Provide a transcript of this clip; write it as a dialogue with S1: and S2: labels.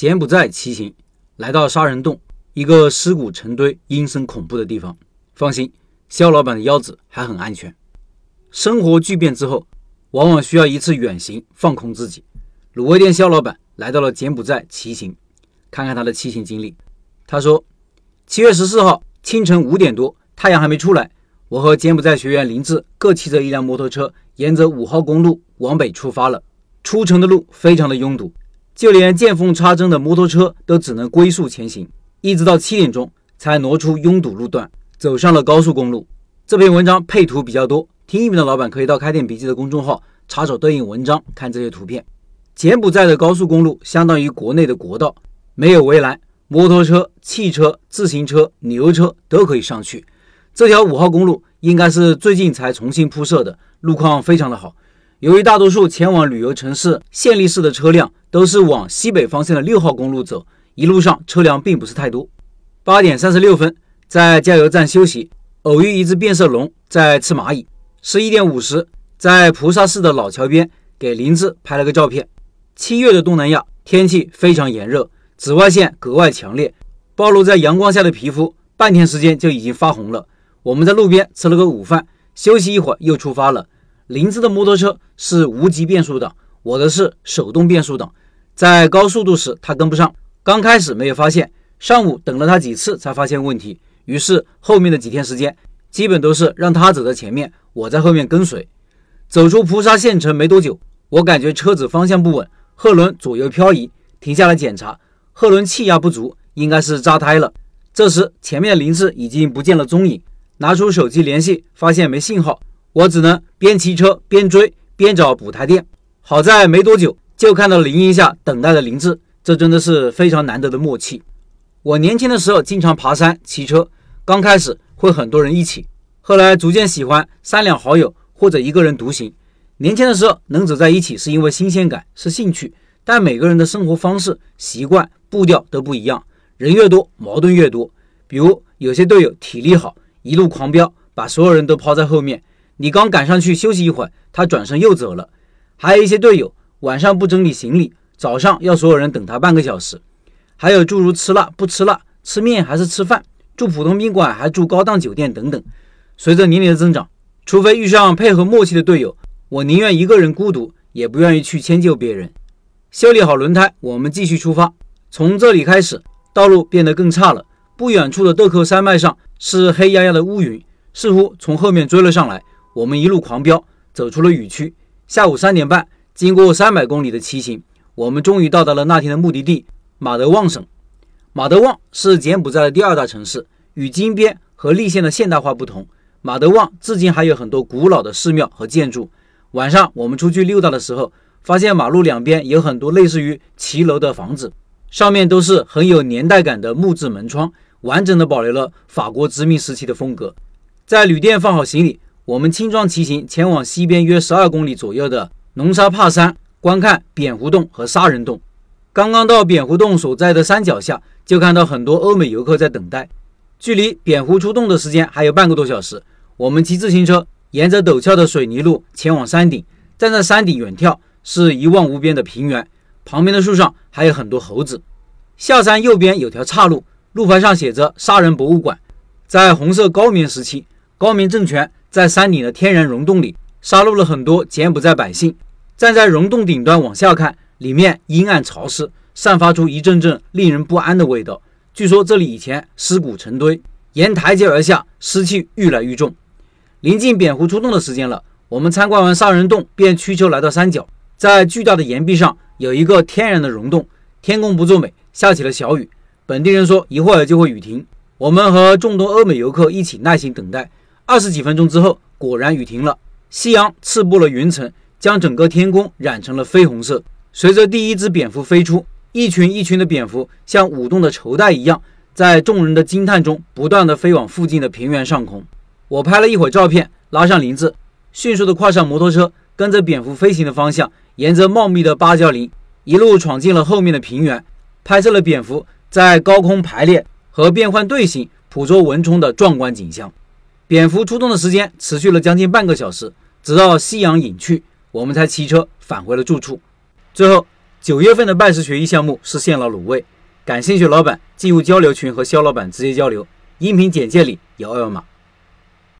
S1: 柬埔寨骑行来到杀人洞，一个尸骨成堆、阴森恐怖的地方。放心，肖老板的腰子还很安全。生活巨变之后，往往需要一次远行放空自己。卤味店肖老板来到了柬埔寨骑行，看看他的骑行经历。他说：“七月十四号清晨五点多，太阳还没出来，我和柬埔寨学员林志各骑着一辆摩托车，沿着五号公路往北出发了。出城的路非常的拥堵。”就连见缝插针的摩托车都只能龟速前行，一直到七点钟才挪出拥堵路段，走上了高速公路。这篇文章配图比较多，听音频的老板可以到开店笔记的公众号查找对应文章看这些图片。柬埔寨的高速公路相当于国内的国道，没有围栏，摩托车、汽车、自行车、牛车都可以上去。这条五号公路应该是最近才重新铺设的，路况非常的好。由于大多数前往旅游城市县立市的车辆都是往西北方向的六号公路走，一路上车辆并不是太多。八点三十六分，在加油站休息，偶遇一只变色龙在吃蚂蚁。十一点五十，在菩萨寺的老桥边给林子拍了个照片。七月的东南亚天气非常炎热，紫外线格外强烈，暴露在阳光下的皮肤半天时间就已经发红了。我们在路边吃了个午饭，休息一会儿又出发了。林子的摩托车是无级变速的，我的是手动变速的。在高速度时，他跟不上。刚开始没有发现，上午等了他几次才发现问题。于是后面的几天时间，基本都是让他走在前面，我在后面跟随。走出蒲沙县城没多久，我感觉车子方向不稳，后轮左右漂移，停下来检查，后轮气压不足，应该是扎胎了。这时前面的林子已经不见了踪影，拿出手机联系，发现没信号。我只能边骑车边追边找补胎店，好在没多久就看到林荫下等待的林志，这真的是非常难得的默契。我年轻的时候经常爬山骑车，刚开始会很多人一起，后来逐渐喜欢三两好友或者一个人独行。年轻的时候能走在一起是因为新鲜感是兴趣，但每个人的生活方式习惯步调都不一样，人越多矛盾越多。比如有些队友体力好，一路狂飙，把所有人都抛在后面。你刚赶上去休息一会儿，他转身又走了。还有一些队友晚上不整理行李，早上要所有人等他半个小时。还有诸如吃辣不吃辣，吃面还是吃饭，住普通宾馆还住高档酒店等等。随着年龄的增长，除非遇上配合默契的队友，我宁愿一个人孤独，也不愿意去迁就别人。修理好轮胎，我们继续出发。从这里开始，道路变得更差了。不远处的豆蔻山脉上是黑压压的乌云，似乎从后面追了上来。我们一路狂飙，走出了雨区。下午三点半，经过三百公里的骑行，我们终于到达了那天的目的地——马德旺省。马德旺是柬埔寨的第二大城市，与金边和利县的现代化不同，马德旺至今还有很多古老的寺庙和建筑。晚上我们出去溜达的时候，发现马路两边有很多类似于骑楼的房子，上面都是很有年代感的木质门窗，完整的保留了法国殖民时期的风格。在旅店放好行李。我们轻装骑行前往西边约十二公里左右的龙沙帕山，观看蝙蝠洞和杀人洞。刚刚到蝙蝠洞所在的山脚下，就看到很多欧美游客在等待。距离蝙蝠出洞的时间还有半个多小时。我们骑自行车沿着陡峭的水泥路前往山顶，站在山顶远眺，是一望无边的平原。旁边的树上还有很多猴子。下山右边有条岔路，路牌上写着“杀人博物馆”。在红色高棉时期，高棉政权。在山顶的天然溶洞里，杀戮了很多柬埔寨百姓。站在溶洞顶端往下看，里面阴暗潮湿，散发出一阵阵令人不安的味道。据说这里以前尸骨成堆，沿台阶而下，湿气愈来愈重。临近蝙蝠出洞的时间了，我们参观完杀人洞，便驱车来到山脚。在巨大的岩壁上有一个天然的溶洞。天公不作美，下起了小雨。本地人说一会儿就会雨停。我们和众多欧美游客一起耐心等待。二十几分钟之后，果然雨停了。夕阳刺破了云层，将整个天空染成了绯红色。随着第一只蝙蝠飞出，一群一群的蝙蝠像舞动的绸带一样，在众人的惊叹中不断的飞往附近的平原上空。我拍了一会儿照片，拉上林子，迅速的跨上摩托车，跟着蝙蝠飞行的方向，沿着茂密的芭蕉林一路闯进了后面的平原，拍摄了蝙蝠在高空排列和变换队形、捕捉蚊虫的壮观景象。蝙蝠出动的时间持续了将近半个小时，直到夕阳隐去，我们才骑车返回了住处。最后，九月份的拜师学艺项目实现了卤味，感兴趣老板进入交流群和肖老板直接交流，音频简介里有二维码。